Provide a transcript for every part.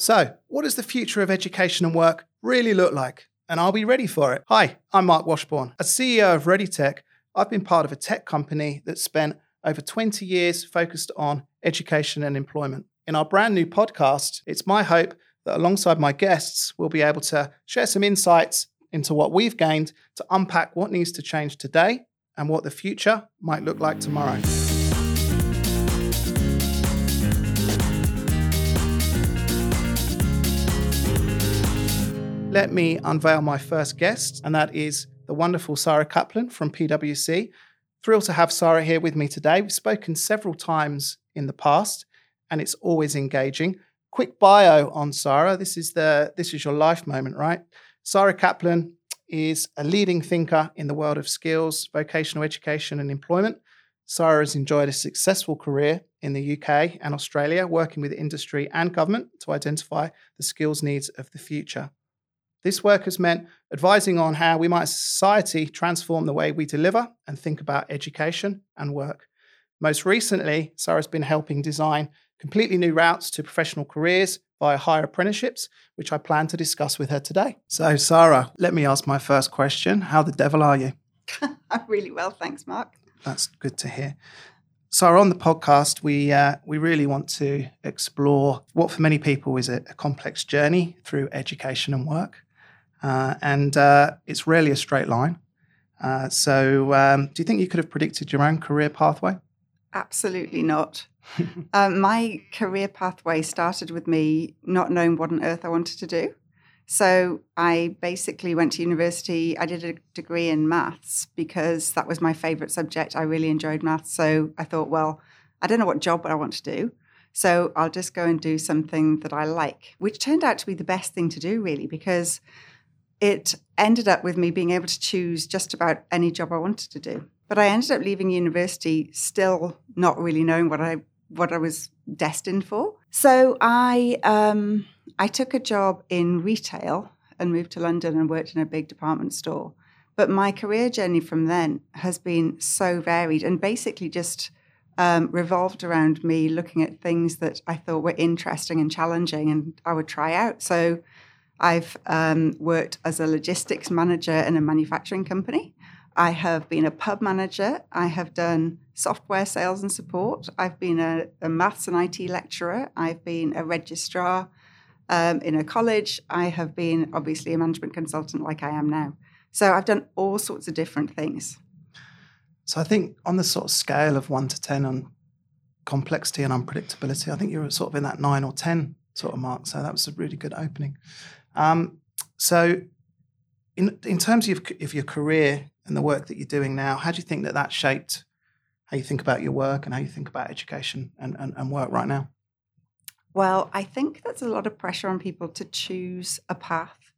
So, what does the future of education and work really look like? And are we ready for it? Hi, I'm Marc Washbourne. As CEO of ReadyTech, I've been part of a tech company that spent over 20 years focused on education and employment. In our brand new podcast, it's my hope that alongside my guests, we'll be able to share some insights into what we've gained to unpack what needs to change today and what the future might look like tomorrow. Let me unveil my first guest, and that is the wonderful Sara Caplan from PwC. Thrilled to have Sara here with me today. We've spoken several times in the past, and it's always engaging. Quick bio on Sara. This is the this is your life moment, right? Sara Caplan is a leading thinker in the world of skills, vocational education, and employment. Sara has enjoyed a successful career in the UK and Australia, working with industry and government to identify the skills needs of the future. This work has meant advising on how we might as a society transform the way we deliver and think about education and work. Most recently, Sara's been helping design completely new routes to professional careers via higher apprenticeships, which I plan to discuss with her today. So, Sara, let me ask my first question. How the devil are you? I'm really well, thanks, Mark. That's good to hear. Sara, on the podcast, we uh, we really want to explore what for many people is a, a complex journey through education and work. Uh, and uh, it's rarely a straight line. Uh, so, um, do you think you could have predicted your own career pathway? Absolutely not. um, my career pathway started with me not knowing what on earth I wanted to do. So, I basically went to university. I did a degree in maths because that was my favorite subject. I really enjoyed maths. So, I thought, well, I don't know what job I want to do. So, I'll just go and do something that I like, which turned out to be the best thing to do, really, because it ended up with me being able to choose just about any job I wanted to do. But I ended up leaving university still not really knowing what I what I was destined for. So I um, I took a job in retail and moved to London and worked in a big department store. But my career journey from then has been so varied and basically just um, revolved around me looking at things that I thought were interesting and challenging and I would try out. So I've um, worked as a logistics manager in a manufacturing company. I have been a pub manager. I have done software sales and support. I've been a, a maths and IT lecturer. I've been a registrar um, in a college. I have been obviously a management consultant like I am now. So I've done all sorts of different things. So I think on the sort of scale of one to 10 on complexity and unpredictability, I think you're sort of in that nine or 10 sort of mark. So that was a really good opening. Um, so, in in terms of, your career and the work that you're doing now, how do you think that that shaped how you think about your work and how you think about education and, and, and work right now? Well, I think there's a lot of pressure on people to choose a path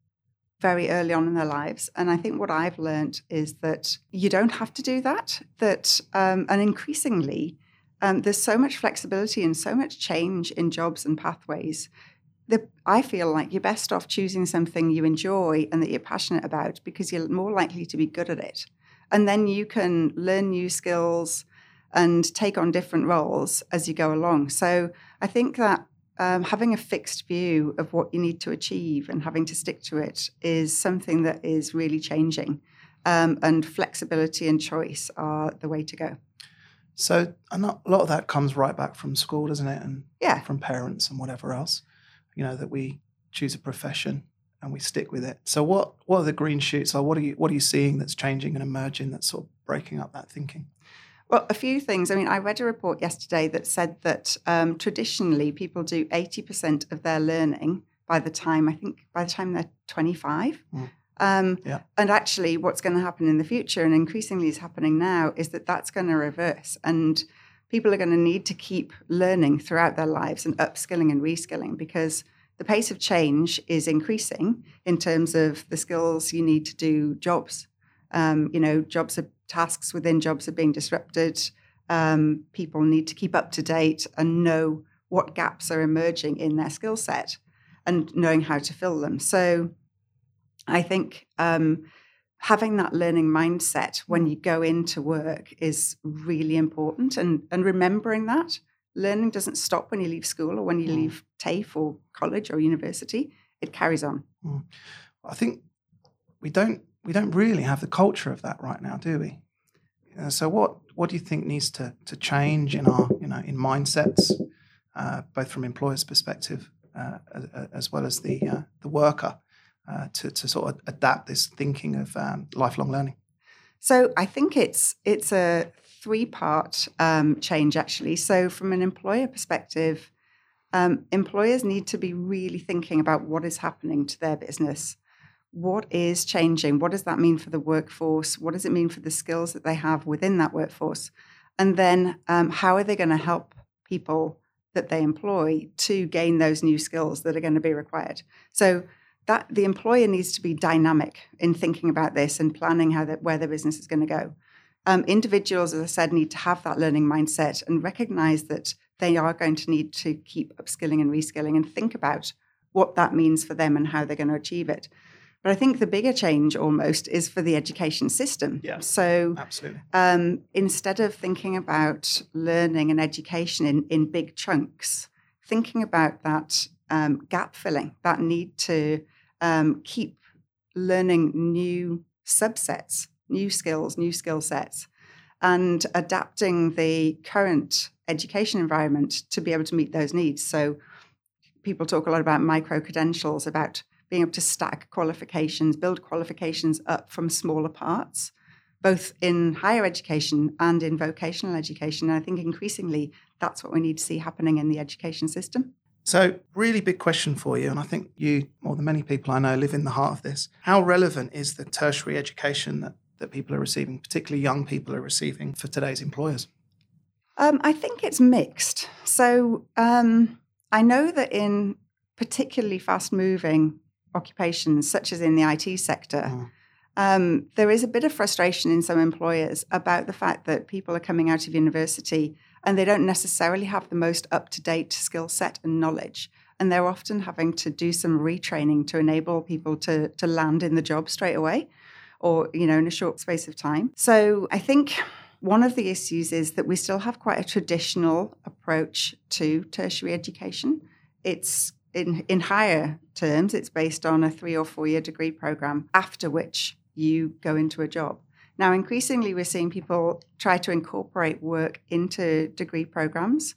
very early on in their lives. And I think what I've learned is that you don't have to do that. That um, and increasingly, um, there's so much flexibility and so much change in jobs and pathways the, I feel like you're best off choosing something you enjoy and that you're passionate about because you're more likely to be good at it. And then you can learn new skills and take on different roles as you go along. So I think that um, having a fixed view of what you need to achieve and having to stick to it is something that is really changing. Um, and flexibility and choice are the way to go. So a lot of that comes right back from school, doesn't it? And yeah. from parents and whatever else you know, that we choose a profession and we stick with it. So what what are the green shoots or what are you what are you seeing that's changing and emerging that's sort of breaking up that thinking? Well, a few things. I mean, I read a report yesterday that said that um, traditionally people do 80% of their learning by the time, I think, by the time they're 25. Mm. Um, yeah. And actually, what's going to happen in the future, and increasingly is happening now, is that that's going to reverse. And people are going to need to keep learning throughout their lives and upskilling and reskilling because the pace of change is increasing in terms of the skills you need to do jobs. Um, you know, jobs are tasks within jobs are being disrupted. Um, people need to keep up to date and know what gaps are emerging in their skill set and knowing how to fill them. So I think um, having that learning mindset when you go into work is really important and, and remembering that learning doesn't stop when you leave school or when you Mm. leave TAFE or college or university. It carries on. I think we don't we don't really have the culture of that right now, do we? Uh, so what what do you think needs to to change in our you know in mindsets, uh, both from employers' perspective uh, as, as well as the uh, the worker, uh, to to sort of adapt this thinking of um, lifelong learning? So I think it's it's a three part um, change actually. So from an employer perspective, um, employers need to be really thinking about what is happening to their business. What is changing? What does that mean for the workforce? What does it mean for the skills that they have within that workforce? And then um, how are they going to help people that they employ to gain those new skills that are going to be required? So that the employer needs to be dynamic in thinking about this and planning how that where their business is going to go. Um, individuals, as I said, need to have that learning mindset and recognize that they are going to need to keep upskilling and reskilling and think about what that means for them and how they're going to achieve it. But I think the bigger change almost is for the education system. Yeah. So Absolutely. um, instead of thinking about learning and education in, in big chunks, thinking about that um, gap filling, that need to um, keep learning new subsets, new skills, new skill sets, and adapting the current education environment to be able to meet those needs. So people talk a lot about micro credentials, about being able to stack qualifications, build qualifications up from smaller parts both in higher education and in vocational education. And I think increasingly that's what we need to see happening in the education system. So, really big question for you, and I think you, more than many people I know, live in the heart of this. How relevant is the tertiary education that, that people are receiving, particularly young people are receiving for today's employers? Um, I think it's mixed. So um, I know that in particularly fast moving occupations, such as in the IT sector, Mm. um, there is a bit of frustration in some employers about the fact that people are coming out of university and they don't necessarily have the most up to date skill set and knowledge. And they're often having to do some retraining to enable people to, to land in the job straight away or, you know, in a short space of time. So I think one of the issues is that we still have quite a traditional approach to tertiary education. It's in, in higher terms, it's based on a three or four year degree program, after which you go into a job. Now, increasingly, we're seeing people try to incorporate work into degree programs,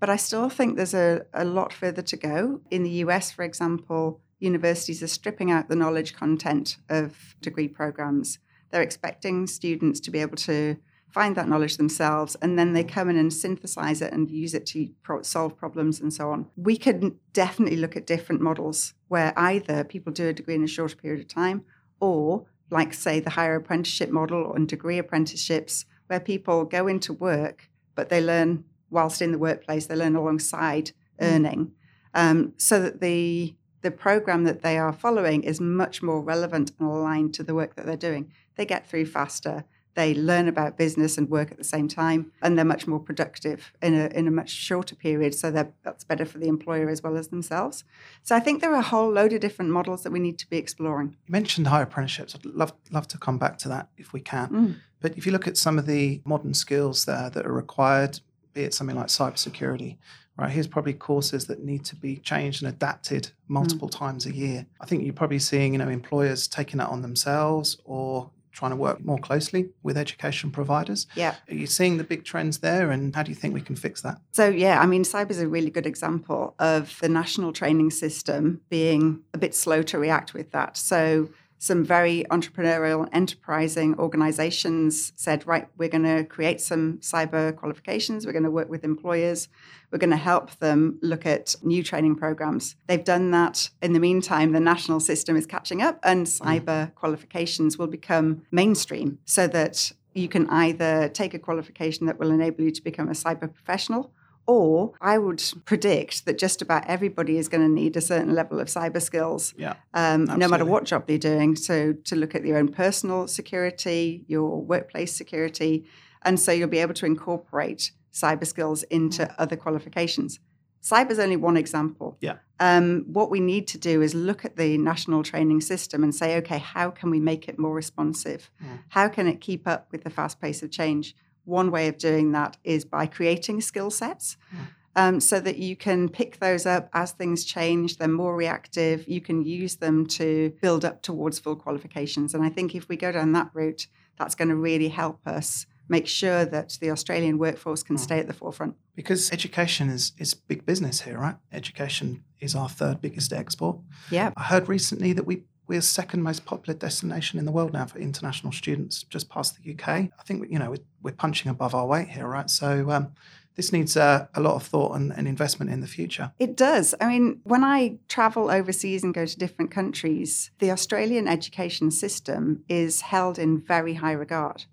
but I still think there's a, a lot further to go. In the US, for example, universities are stripping out the knowledge content of degree programs. They're expecting students to be able to find that knowledge themselves and then they come in and synthesize it and use it to pro- solve problems and so on. We could definitely look at different models where either people do a degree in a shorter period of time or like say the higher apprenticeship model and degree apprenticeships where people go into work but they learn whilst in the workplace they learn alongside earning. Um, so that the the program that they are following is much more relevant and aligned to the work that they're doing. They get through faster they learn about business and work at the same time and they're much more productive in a, in a much shorter period so that's better for the employer as well as themselves so i think there are a whole load of different models that we need to be exploring You mentioned higher apprenticeships. I'd love love to come back to that if we can. Mm. But if you look at some of the modern skills there that are required, be it something like cybersecurity, right? Here's probably courses that need to be changed and adapted multiple times a year. I think you're probably seeing, you know, employers taking that on themselves or trying to work more closely with education providers. yeah Are you seeing the big trends there and how do you think we can fix that? So, yeah, I mean, cyber is a really good example of the national training system being a bit slow to react with that. So, some very entrepreneurial, enterprising organizations said, right, we're going to create some cyber qualifications. We're going to work with employers. We're going to help them look at new training programs. They've done that. In the meantime, the national system is catching up, and mm. cyber qualifications will become mainstream so that you can either take a qualification that will enable you to become a cyber professional or I would predict that just about everybody is going to need a certain level of cyber skills, Yeah. um, no matter what job they're doing. So, to look at your own personal security, your workplace security. And so, you'll be able to incorporate cyber skills into other qualifications. Cyber is only one example. Yeah. Um, what we need to do is look at the national training system and say, okay, how can we make it more responsive? Mm. How can it keep up with the fast pace of change? One way of doing that is by creating skill sets. Mm. Um, so that you can pick those up as things change. They're more reactive. You can use them to build up towards full qualifications. And I think if we go down that route, that's going to really help us make sure that the Australian workforce can mm. stay at the forefront. Because education is, is big business here, right? Education is our third biggest export. Yeah. I heard recently that we we're second most popular destination in the world now for international students, just past the UK. I think you know we're, we're punching above our weight here, right? So um, this needs uh, a lot of thought and, and, investment in the future. It does. I mean, when I travel overseas and go to different countries, the Australian education system is held in very high regard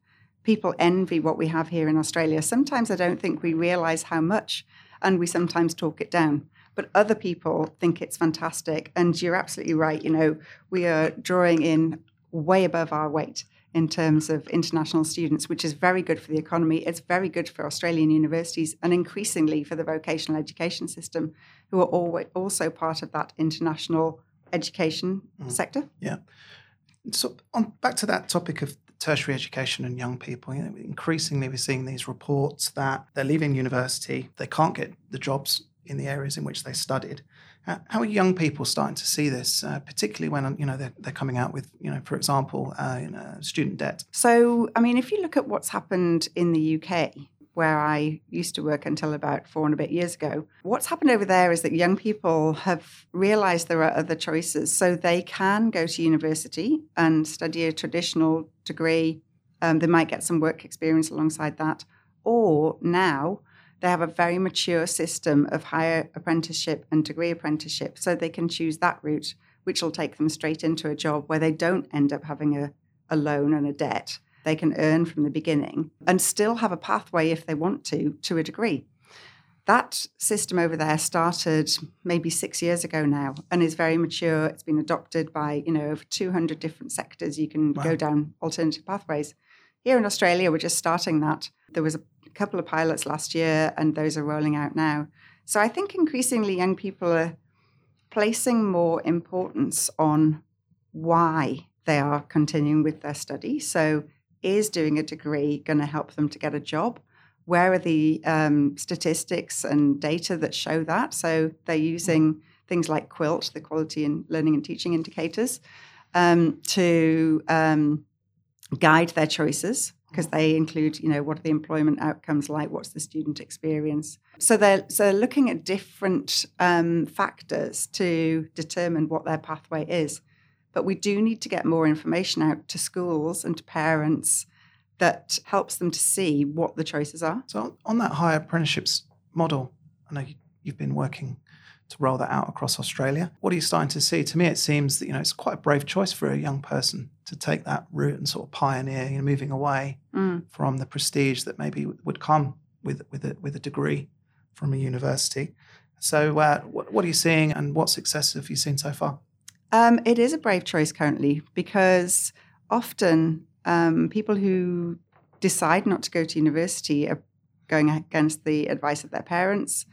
people envy what we have here in Australia. Sometimes I don't think we realize how much, and we sometimes talk it down. But other people think it's fantastic. And you're absolutely right. You know, we are drawing in way above our weight in terms of international students, which is very good for the economy. It's very good for Australian universities and increasingly for the vocational education system, who are always also part of that international education mm. sector. Yeah. So on back to that topic of tertiary education and young people. You know, increasingly, we're seeing these reports that they're leaving university, they can't get the jobs in the areas in which they studied. How are young people starting to see this, uh, particularly when you know they're, they're coming out with, you know, for example, uh, you know, student debt? So, I mean, if you look at what's happened in the UK, where I used to work until about four and a bit years ago. What's happened over there is that young people have realized there are other choices. So they can go to university and study a traditional degree. Um, they might get some work experience alongside that. Or now they have a very mature system of higher apprenticeship and degree apprenticeship. So they can choose that route, which will take them straight into a job where they don't end up having a, a loan and a debt they can earn from the beginning and still have a pathway if they want to to a degree. That system over there started maybe six years ago now and is very mature. It's been adopted by, you know, over 200 different sectors. You can wow. go down alternative pathways. Here in Australia, we're just starting that. There was a couple of pilots last year and those are rolling out now. So I think increasingly young people are placing more importance on why they are continuing with their study. So is doing a degree going to help them to get a job? Where are the um, statistics and data that show that? So they're using things like QILT, the Quality in Learning and Teaching Indicators, um, to um, guide their choices because they include, you know, what are the employment outcomes like? What's the student experience? So they're so they're looking at different um, factors to determine what their pathway is. But we do need to get more information out to schools and to parents that helps them to see what the choices are. So, on that higher apprenticeships model, I know you've been working to roll that out across Australia. What are you starting to see? To me, it seems that you know it's quite a brave choice for a young person to take that route and sort of pioneer, you know, moving away mm. from the prestige that maybe would come with with a, with a degree from a university. So, uh, what, what are you seeing, and what success have you seen so far? Um, it is a brave choice currently because often um, people who decide not to go to university are going against the advice of their parents.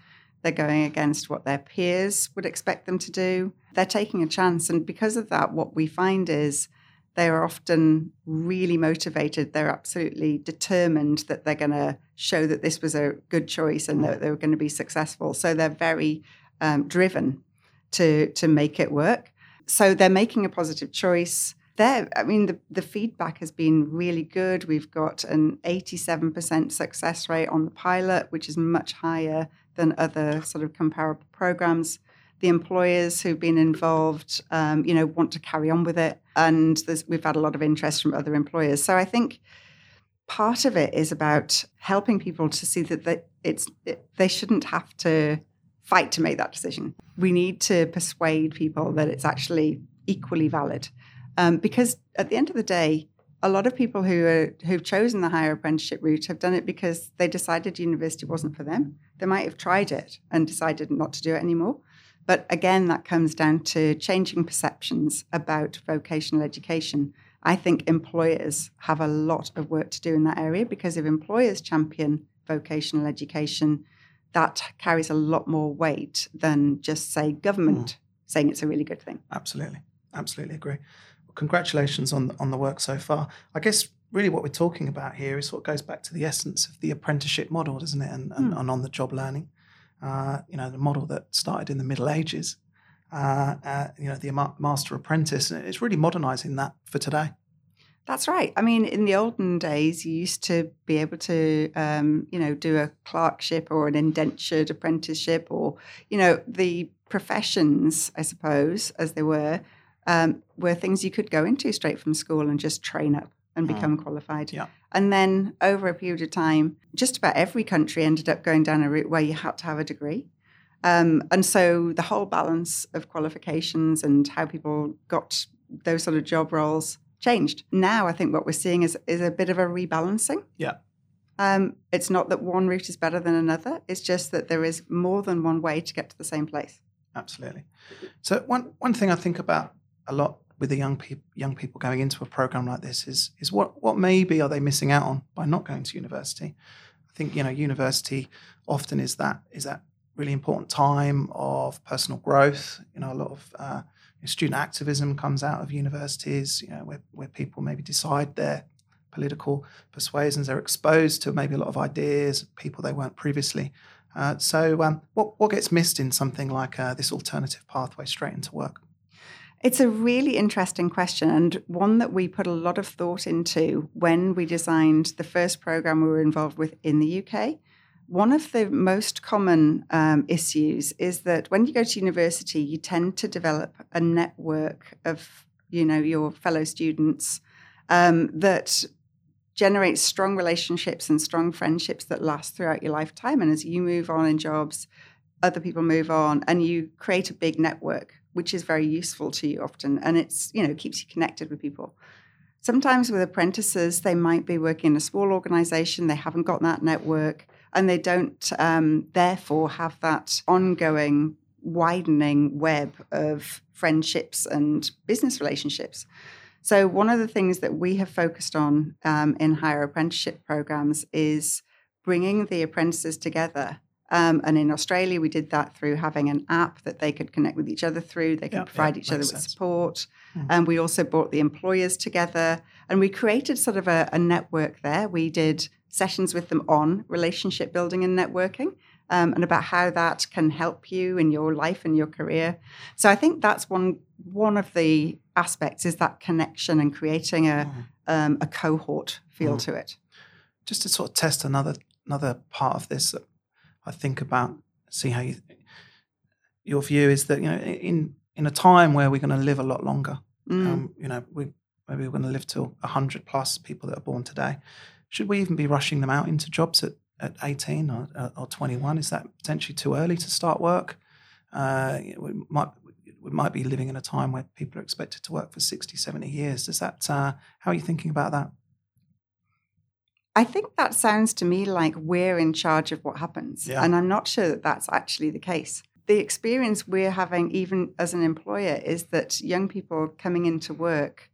They're going against what their peers would expect them to do. They're taking a chance. And because of that, what we find is they are often really motivated. They're absolutely determined that they're going to show that this was a good choice and that they were going to be successful. So they're very um, driven to, to make it work. So they're making a positive choice. There, I mean, the, the feedback has been really good. We've got an 87% success rate on the pilot, which is much higher than other sort of comparable programs. The employers who've been involved, um, you know, want to carry on with it, and we've had a lot of interest from other employers. So I think part of it is about helping people to see that they, it's it, they shouldn't have to fight to make that decision. We need to persuade people that it's actually equally valid. Um, because at the end of the day, a lot of people who are, who've chosen the higher apprenticeship route have done it because they decided university wasn't for them. They might have tried it and decided not to do it anymore. But again, that comes down to changing perceptions about vocational education. I think employers have a lot of work to do in that area because if employers champion vocational education, that carries a lot more weight than just say government mm. saying it's a really good thing. Absolutely, absolutely agree. Well, congratulations on on the work so far. I guess really what we're talking about here is what goes back to the essence of the apprenticeship model, doesn't it? And, and, Hmm. and on the job learning, uh, you know, the model that started in the Middle Ages, uh, uh, you know, the master apprentice, it's really modernising that for today. That's right. I mean, in the olden days, you used to be able to, um, you know, do a clerkship or an indentured apprenticeship, or you know, the professions, I suppose, as they were, um, were things you could go into straight from school and just train up and Mm. become qualified. Yeah. And then over a period of time, just about every country ended up going down a route where you had to have a degree. Um, and so the whole balance of qualifications and how people got those sort of job roles changed. Now I think what we're seeing is is a bit of a rebalancing. Yeah. Um, it's not that one route is better than another. It's just that there is more than one way to get to the same place. Absolutely. So one one thing I think about a lot with the young people young people going into a program like this is is what what maybe are they missing out on by not going to university? I think you know university often is that is that really important time of personal growth. You know, a lot of uh, student activism comes out of universities. You know, where where people maybe decide their political persuasions. They're exposed to maybe a lot of ideas, people they weren't previously. Uh, so, um, what what gets missed in something like uh, this alternative pathway straight into work? It's a really interesting question and one that we put a lot of thought into when we designed the first program we were involved with in the UK. One of the most common um, issues is that when you go to university, you tend to develop a network of, you know, your fellow students um, that generates strong relationships and strong friendships that last throughout your lifetime. And as you move on in jobs, other people move on, and you create a big network, which is very useful to you often, and it's you know keeps you connected with people. Sometimes with apprentices, they might be working in a small organization, they haven't got that network, and they don't um, therefore have that ongoing, widening web of friendships and business relationships. So, one of the things that we have focused on um, in higher apprenticeship programs is bringing the apprentices together. Um, and in Australia, we did that through having an app that they could connect with each other through. They could Yeah, provide yeah, each other with sense. support. Mm. And we also brought the employers together and we created sort of a, a network there. We did sessions with them on relationship building and networking um, and about how that can help you in your life and your career. So I think that's one one of the aspects is that connection and creating a Mm. um, a cohort feel Mm. to it. Just to sort of test another another part of this, I think about, see how you. Your view is that you know in in a time where we're going to live a lot longer, Mm. um, you know, we maybe we're going to live till hundred plus people that are born today. Should we even be rushing them out into jobs at, at eighteen or, uh, or twenty one? Is that potentially too early to start work? Uh, we might we might be living in a time where people are expected to work for 60, 70 years. Does that? Uh, how are you thinking about that? I think that sounds to me like we're in charge of what happens. Yeah. And I'm not sure that that's actually the case. The experience we're having, even as an employer, is that young people coming into work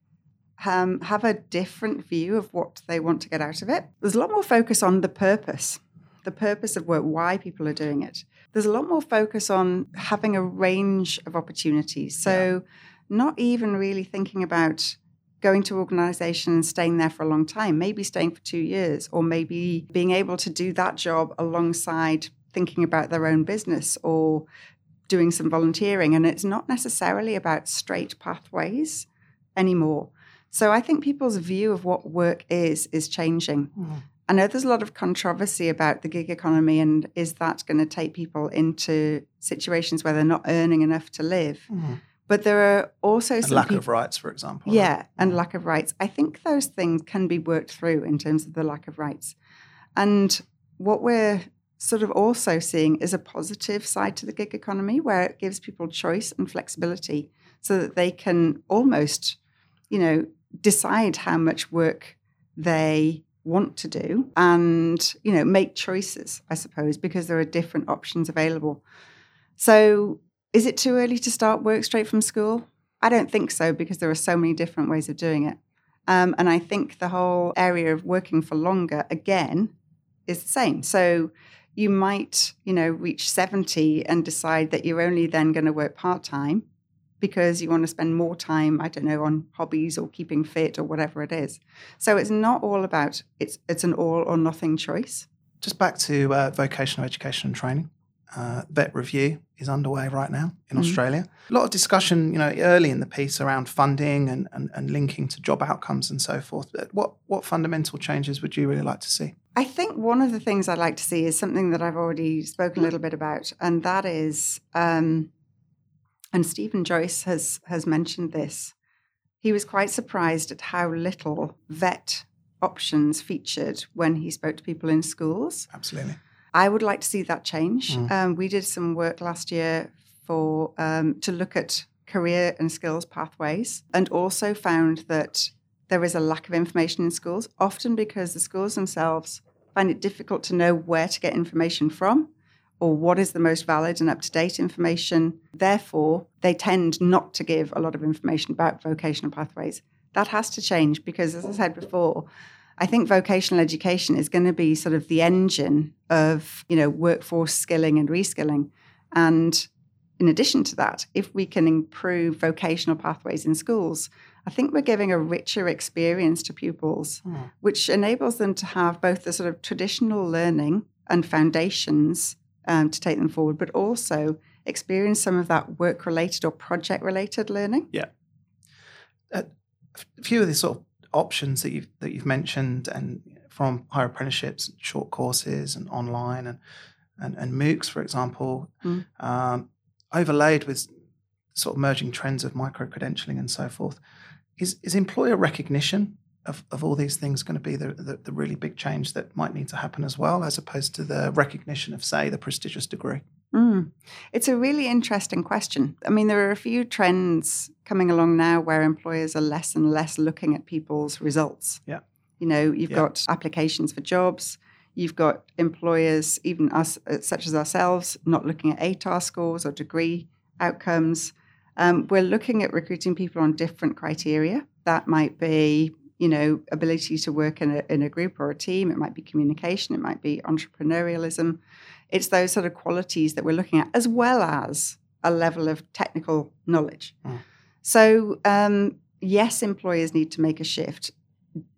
um, have a different view of what they want to get out of it. There's a lot more focus on the purpose, the purpose of work, why people are doing it. There's a lot more focus on having a range of opportunities. So, not even really thinking about going to organization and staying there for a long time, maybe staying for two years, or maybe being able to do that job alongside thinking about their own business or doing some volunteering. And it's not necessarily about straight pathways anymore. So I think people's view of what work is is changing. I know there's a lot of controversy about the gig economy and is that going to take people into situations where they're not earning enough to live? Mm. But there are also And some lack of rights, for example. right? yeah, and mm. lack of rights. I think those things can be worked through in terms of the lack of rights. And what we're sort of also seeing is a positive side to the gig economy where it gives people choice and flexibility so that they can almost, you know, decide how much work they want to do and, you know, make choices, I suppose, because there are different options available. So is it too early to start work straight from school? I don't think so because there are so many different ways of doing it. Um, and I think the whole area of working for longer, again, is the same. So you might, you know, reach 70 and decide that you're only then going to work part time because you want to spend more time, I don't know, on hobbies or keeping fit or whatever it is. So it's not all about it's it's an all or nothing choice. Just back to uh, vocational education and training. Uh, VET review is underway right now in Mhm. Australia. A lot of discussion, you know, early in the piece around funding and, and, and linking to job outcomes and so forth. But what what fundamental changes would you really like to see? I think one of the things I'd like to see is something that I've already spoken a little bit about, and that is, um, and Steven Joyce has has mentioned this. He was quite surprised at how little VET options featured when he spoke to people in schools. Absolutely. I would like to see that change. Mm. Um, we did some work last year for um, to look at career and skills pathways, and also found that there is a lack of information in schools, often because the schools themselves find it difficult to know where to get information from or what is the most valid and up to date information. Therefore, they tend not to give a lot of information about vocational pathways. That has to change because, as I said before, I think vocational education is going to be sort of the engine of you know workforce skilling and reskilling. And in addition to that, if we can improve vocational pathways in schools, I think we're giving a richer experience to pupils, Hmm. which enables them to have both the sort of traditional learning and foundations um, to take them forward, but also experience some of that work related or project related learning. Yeah. A few of the sort of options that you've that you've mentioned, and from higher apprenticeships, short courses, and online, and and, and MOOCs, for example, Mm. um, overlaid with sort of merging trends of micro credentialing and so forth, is is employer recognition of, of all these things going to be the, the the really big change that might need to happen as well, as opposed to the recognition of say the prestigious degree. Mm. It's a really interesting question. I mean, there are a few trends coming along now where employers are less and less looking at people's results. Yeah. You know, you've Yeah. got applications for jobs, you've got employers, even us, uh, such as ourselves, not looking at ATAR scores or degree outcomes. Um, we're looking at recruiting people on different criteria. That might be, you know, ability to work in a, in a group or a team. It might be communication. It might be entrepreneurialism. It's those sort of qualities that we're looking at, as well as a level of technical knowledge. Mm. So, um, yes, employers need to make a shift.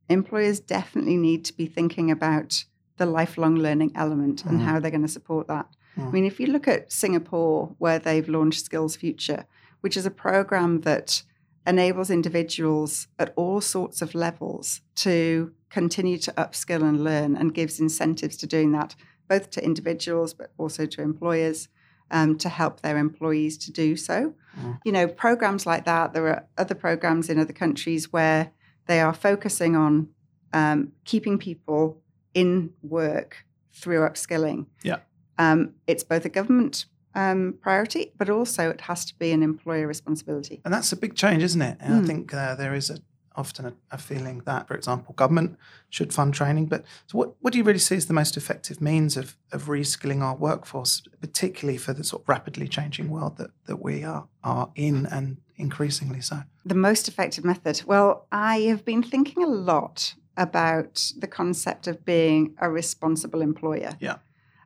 Employers definitely need to be thinking about the lifelong learning element and Mm. how they're going to support that. Mm. I mean, if you look at Singapore, where they've launched Skills Future, which is a program that enables individuals at all sorts of levels to continue to upskill and learn and gives incentives to doing that, both to individuals but also to employers um, to help their employees to do so. Mm. You know, programs like that, there are other programs in other countries where they are focusing on um, keeping people in work through upskilling. Yeah. Um, it's both a government um, priority, but also it has to be an employer responsibility. And that's a big change, isn't it? And I Mm. think uh, there is a, often a, a feeling that, for example, government should fund training. But so what, what do you really see as the most effective means of, of reskilling our workforce, particularly for the sort of rapidly changing world that, that we are, are in and increasingly so? The most effective method. Well, I have been thinking a lot about the concept of being a responsible employer. Yeah.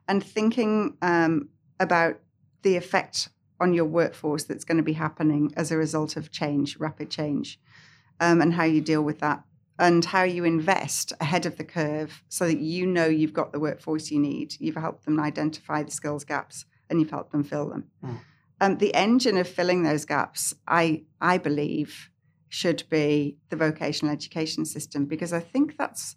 And thinking um, about the effect on your workforce that's going to be happening as a result of change, rapid change, um, and how you deal with that, and how you invest ahead of the curve so that you know you've got the workforce you need. You've helped them identify the skills gaps and you've helped them fill them. Mm. Um, the engine of filling those gaps, I I believe, should be the vocational education system because I think that's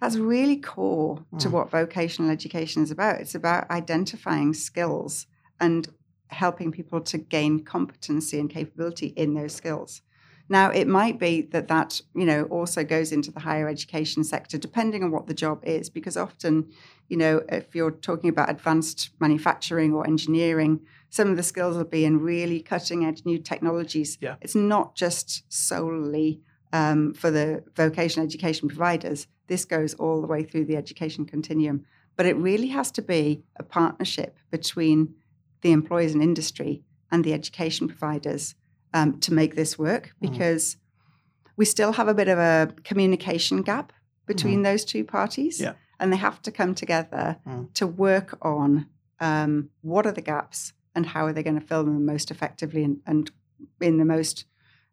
that's really core to Mm. what vocational education is about. It's about identifying skills and helping people to gain competency and capability in those skills. Now, it might be that that you know also goes into the higher education sector, depending on what the job is, because often, you know, if you're talking about advanced manufacturing or engineering, some of the skills will be in really cutting edge new technologies. Yeah. It's not just solely um, for the vocational education providers. This goes all the way through the education continuum. But it really has to be a partnership between the employers and industry and the education providers um, to make this work Mm. because we still have a bit of a communication gap between those two parties. Yeah. And they have to come together Mm. to work on um, what are the gaps and how are they going to fill them most effectively and, and in the most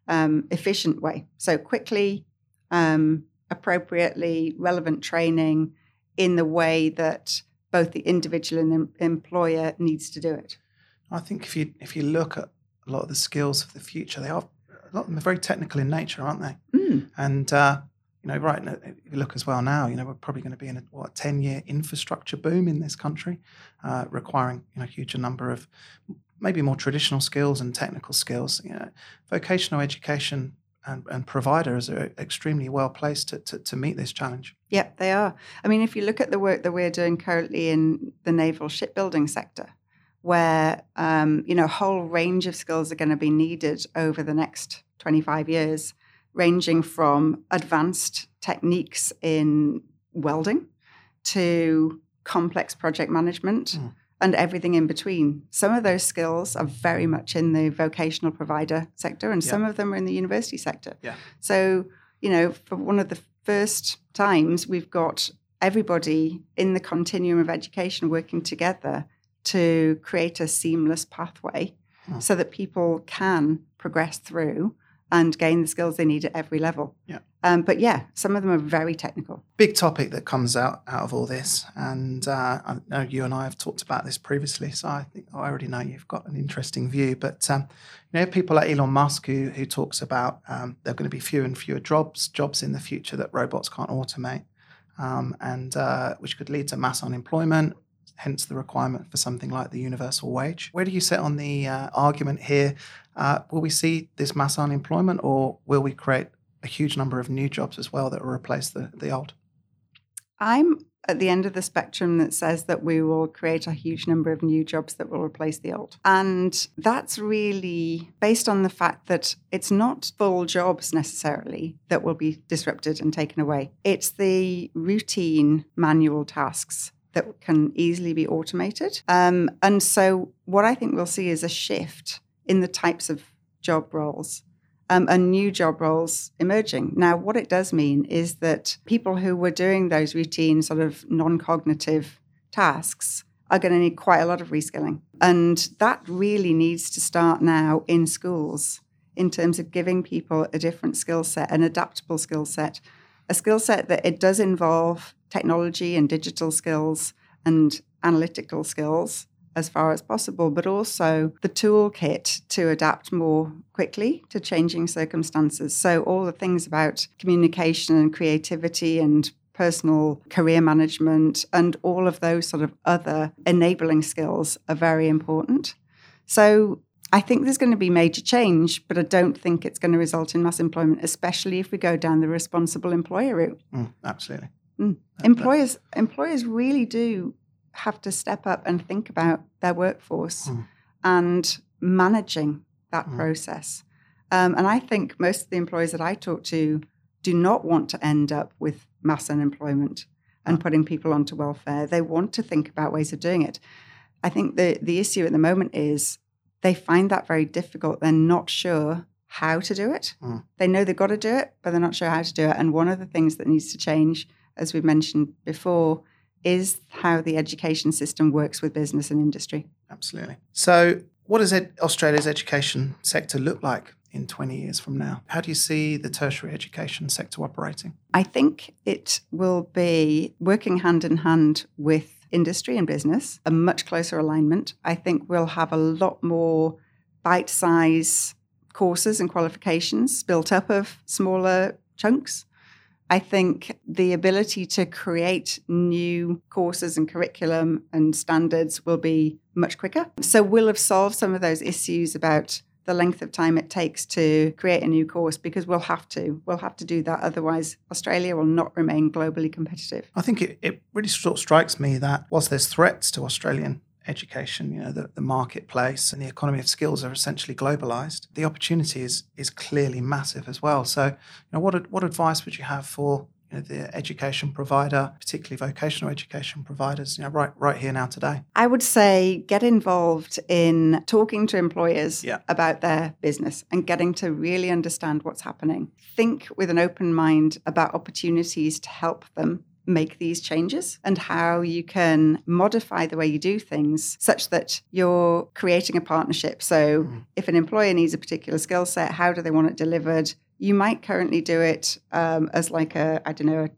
um, efficient way. So quickly, um, appropriately, relevant training in the way that both the individual and the employer needs to do it. I think if you if you look at a lot of the skills of the future, they are a lot of them are very technical in nature, aren't they? Mm. And uh, you know, right, if you look as well now, you know, we're probably going to be in a what ten year infrastructure boom in this country, uh, requiring you know a huge number of maybe more traditional skills and technical skills. You know, vocational education and, and providers are extremely well placed to, to, to meet this challenge. Yeah, they are. I mean, if you look at the work that we're doing currently in the naval shipbuilding sector, where um, you know a whole range of skills are going to be needed over the next 25 years ranging from advanced techniques in welding to complex project management mm. and everything in between. Some of those skills are very much in the vocational provider sector, and yeah. some of them are in the university sector. Yeah. So, you know, for one of the first times, we've got everybody in the continuum of education working together to create a seamless pathway mm. so that people can progress through and gain the skills they need at every level. Yeah. Um, but yeah, some of them are very technical. Big topic that comes out out of all this, and uh, I know you and I have talked about this previously, so I think I already know you've got an interesting view. But um, you know, people like Elon Musk who who talks about um, there are going to be fewer and fewer jobs jobs in the future that robots can't automate, um, and uh, which could lead to mass unemployment, hence the requirement for something like the universal wage. Where do you sit on the uh, argument here? Uh, will we see this mass unemployment or will we create a huge number of new jobs as well that will replace the, the old? I'm at the end of the spectrum that says that we will create a huge number of new jobs that will replace the old. And that's really based on the fact that it's not full jobs necessarily that will be disrupted and taken away. It's the routine manual tasks that can easily be automated. Um, and so, what I think we'll see is a shift in the types of job roles um, and new job roles emerging. Now, what it does mean is that people who were doing those routine, sort of non cognitive tasks are going to need quite a lot of reskilling. And that really needs to start now in schools in terms of giving people a different skill set, an adaptable skill set, a skill set that it does involve technology and digital skills and analytical skills as far as possible, but also the toolkit to adapt more quickly to changing circumstances. So, all the things about communication and creativity and personal career management and all of those sort of other enabling skills are very important. So, I think there's going to be major change, but I don't think it's going to result in mass employment, especially if we go down the responsible employer route. Mm, absolutely. Mm. Employers employers really do have to step up and think about their workforce mm. and managing that mm. process. Um, and I think most of the employers that I talk to do not want to end up with mass unemployment and putting people onto welfare. They want to think about ways of doing it. I think the the issue at the moment is they find that very difficult. They're not sure how to do it. Mm. They know they've got to do it, but they're not sure how to do it. And one of the things that needs to change as we mentioned before, is how the education system works with business and industry. Absolutely. So, what does ed- Australia's education sector look like in 20 years from now? How do you see the tertiary education sector operating? I think it will be working hand in hand with industry and business, a much closer alignment. I think we'll have a lot more bite size courses and qualifications built up of smaller chunks. I think the ability to create new courses and curriculum and standards will be much quicker. So we'll have solved some of those issues about the length of time it takes to create a new course because we'll have to. We'll have to do that. Otherwise, Australia will not remain globally competitive. I think it, it really sort of strikes me that whilst there's threats to Australian education, you know, the, the marketplace and the economy of skills are essentially globalized. The opportunity is is clearly massive as well. So, you know, what what advice would you have for you know, the education provider, particularly vocational education providers, you know, right right here now today? I would say get involved in talking to employers yeah. about their business and getting to really understand what's happening. Think with an open mind about opportunities to help them make these changes and how you can modify the way you do things such that you're creating a partnership. So, mm. if an employer needs a particular skill set, how do they want it delivered? You might currently do it um, as like a, I don't know, a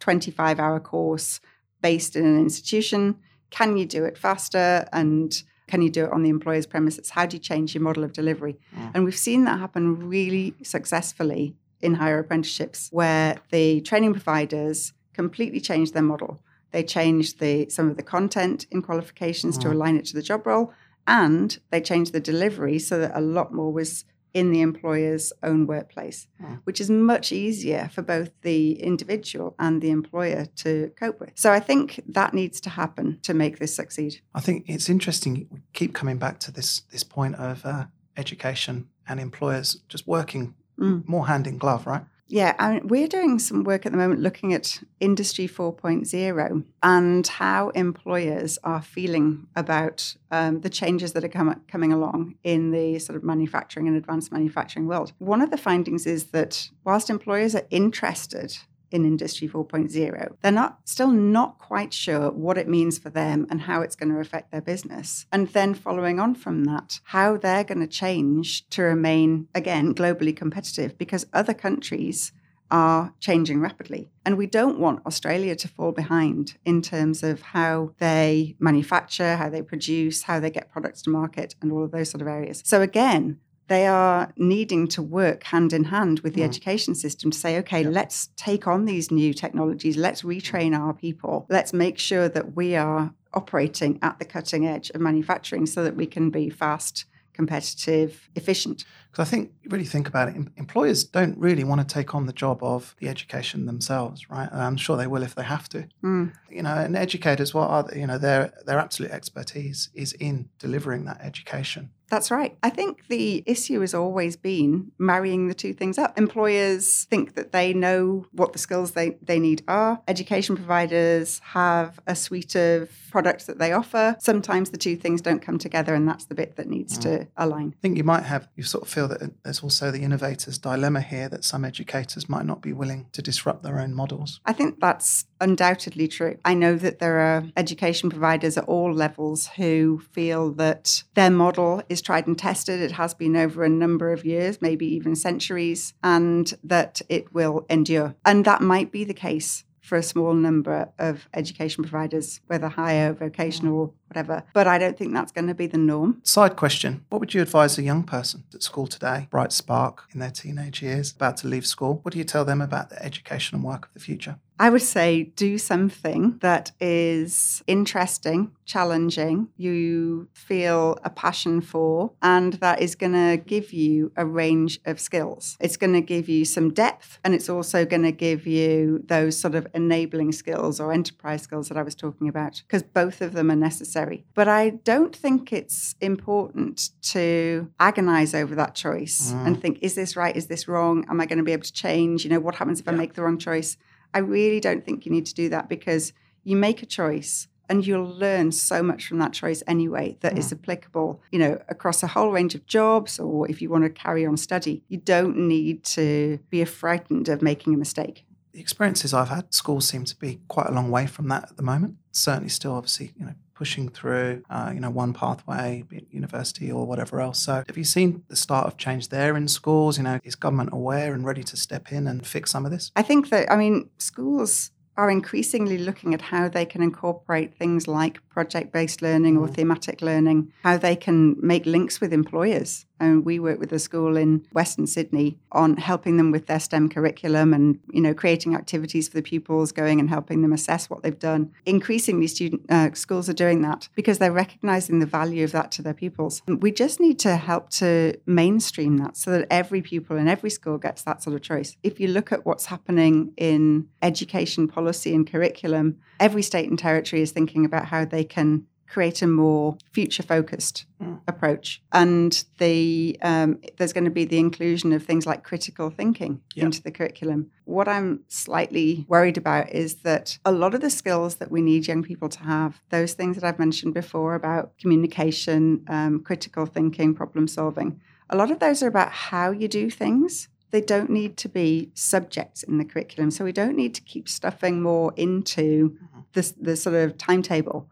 25 hour course based in an institution. Can you do it faster? And can you do it on the employer's premises? How do you change your model of delivery? Mm. And we've seen that happen really successfully in higher apprenticeships, where the training providers completely changed their model. They changed the some of the content in qualifications mm. to align it to the job role, and they changed the delivery so that a lot more was in the employer's own workplace, mm. which is much easier for both the individual and the employer to cope with. So I think that needs to happen to make this succeed. I think it's interesting. We keep coming back to this this point of uh, education and employers just working mm. more hand in glove, right? Yeah, I mean, we're doing some work at the moment looking at Industry 4.0 and how employers are feeling about um, the changes that are com- coming along in the sort of manufacturing and advanced manufacturing world. One of the findings is that whilst employers are interested in Industry 4.0. They're not still not quite sure what it means for them and how it's going to affect their business. And then following on from that, how they're going to change to remain again globally competitive because other countries are changing rapidly. And we don't want Australia to fall behind in terms of how they manufacture, how they produce, how they get products to market, and all of those sort of areas. So, again, they are needing to work hand in hand with the mm. education system to say, okay, let's take on these new technologies, let's retrain our people, let's make sure that we are operating at the cutting edge of manufacturing so that we can be fast, competitive, efficient. Because I think, really think about it, employers don't really want to take on the job of the education themselves, right? And I'm sure they will if they have to. Mm. You know, and educators, what are you know, their their absolute expertise is in delivering that education. That's right. I think the issue has always been marrying the two things up. Employers think that they know what the skills they, they need are. Education providers have a suite of products that they offer. Sometimes the two things don't come together, and that's the bit that needs mm. to align. I think you might have, you sort of feel that there's also the innovator's dilemma here that some educators might not be willing to disrupt their own models. I think that's undoubtedly true. I know that there are education providers at all levels who feel that their model is is tried and tested. It has been over a number of years, maybe even centuries, and that it will endure. And that might be the case for a small number of education providers, whether higher, vocational, whatever. But I don't think that's going to be the norm. Side question What would you advise a young person at school today, bright spark in their teenage years, about to leave school? What do you tell them about the education and work of the future? I would say do something that is interesting, challenging, you feel a passion for, and that is going to give you a range of skills. It's going to give you some depth, and it's also going to give you those sort of enabling skills or enterprise skills that I was talking about, because both of them are necessary. But I don't think it's important to agonize over that choice mm. and think, is this right? Is this wrong? Am I going to be able to change? You know, what happens if yeah. I make the wrong choice? I really don't think you need to do that because you make a choice and you'll learn so much from that choice anyway that is applicable you know across a whole range of jobs or if you want to carry on study you don't need to be frightened of making a mistake the experiences i've had schools seem to be quite a long way from that at the moment certainly still obviously you know pushing through, uh, you know, one pathway, be it university or whatever else. So, have you seen the start of change there in schools? You know, is government aware and ready to step in and fix some of this? I think that, I mean, schools are increasingly looking at how they can incorporate things like project based learning or mm. thematic learning, how they can make links with employers. And we work with a school in Western Sydney on helping them with their STEM curriculum and you know creating activities for the pupils, going and helping them assess what they've done. Increasingly, student uh, schools are doing that because they're recognizing the value of that to their pupils. We just need to help to mainstream that so that every pupil in every school gets that sort of choice. If you look at what's happening in education policy and curriculum, every state and territory is thinking about how they can create a more future focused mm. approach. And the um, there's going to be the inclusion of things like critical thinking yep. into the curriculum. What I'm slightly worried about is that a lot of the skills that we need young people to have, those things that I've mentioned before about communication, um, critical thinking, problem solving, a lot of those are about how you do things they don't need to be subjects in the curriculum. So we don't need to keep stuffing more into Mhm. this the sort of timetable.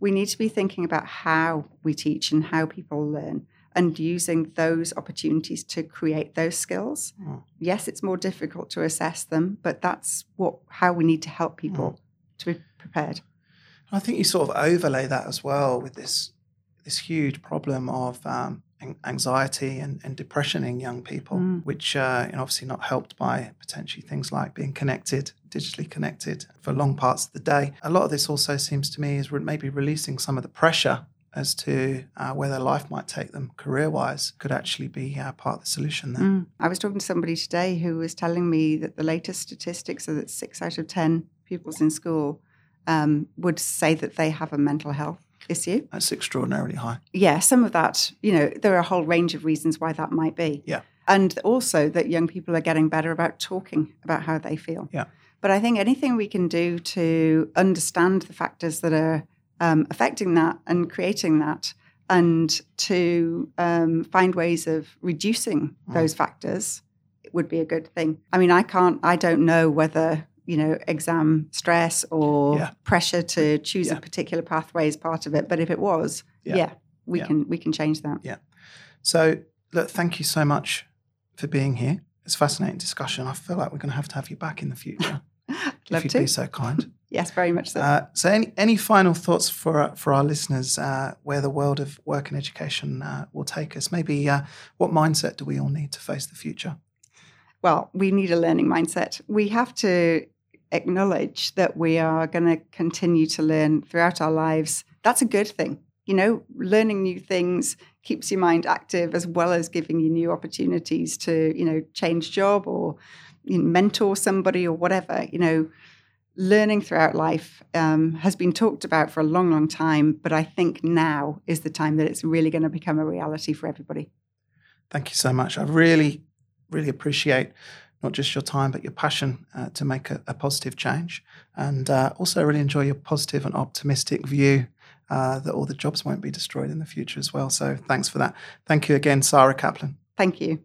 We need to be thinking about how we teach and how people learn and using those opportunities to create those skills. Mm. Yes, it's more difficult to assess them, but that's what how we need to help people to be prepared. I think you sort of overlay that as well with this this huge problem of um, anxiety and, and depression in young people, Mm. which uh, know, obviously not helped by potentially things like being connected, digitally connected for long parts of the day. A lot of this also seems to me is maybe releasing some of the pressure as to uh, where their life might take them career wise could actually be uh, part of the solution there. Mm. I was talking to somebody today who was telling me that the latest statistics are that six out of 10 pupils in school um, would say that they have a mental health issue. That's extraordinarily high. Yeah, some of that, you know, there are a whole range of reasons why that might be. Yeah. And also that young people are getting better about talking about how they feel. Yeah. But I think anything we can do to understand the factors that are um, affecting that and creating that and to um, find ways of reducing Mm. those factors would be a good thing. I mean, I can't, I don't know whether, you know, exam stress or Yeah. pressure to choose Yeah. a particular pathway is part of it. But if it was, Yeah. yeah, we can we can change that. Yeah. So, look, thank you so much for being here. It's a fascinating discussion. I feel like we're going to have to have you back in the future Love if you'd to. be so kind. Yes, very much so. Uh, so, any any final thoughts for uh, for our listeners uh, where the world of work and education uh, will take us? Maybe uh, what mindset do we all need to face the future? well, we need a learning mindset. We have to acknowledge that we are going to continue to learn throughout our lives. That's a good thing. You know, learning new things keeps your mind active as well as giving you new opportunities to, you know, change job or you know, mentor somebody or whatever. You know, learning throughout life um, has been talked about for a long, long time, but I think now is the time that it's really going to become a reality for everybody. Thank you so much. I really, really appreciate not just your time, but your passion uh, to make a, a positive change. And uh, also, really enjoy your positive and optimistic view uh, that all the jobs won't be destroyed in the future as well. So, thanks for that. Thank you again, Sara Caplan. Thank you.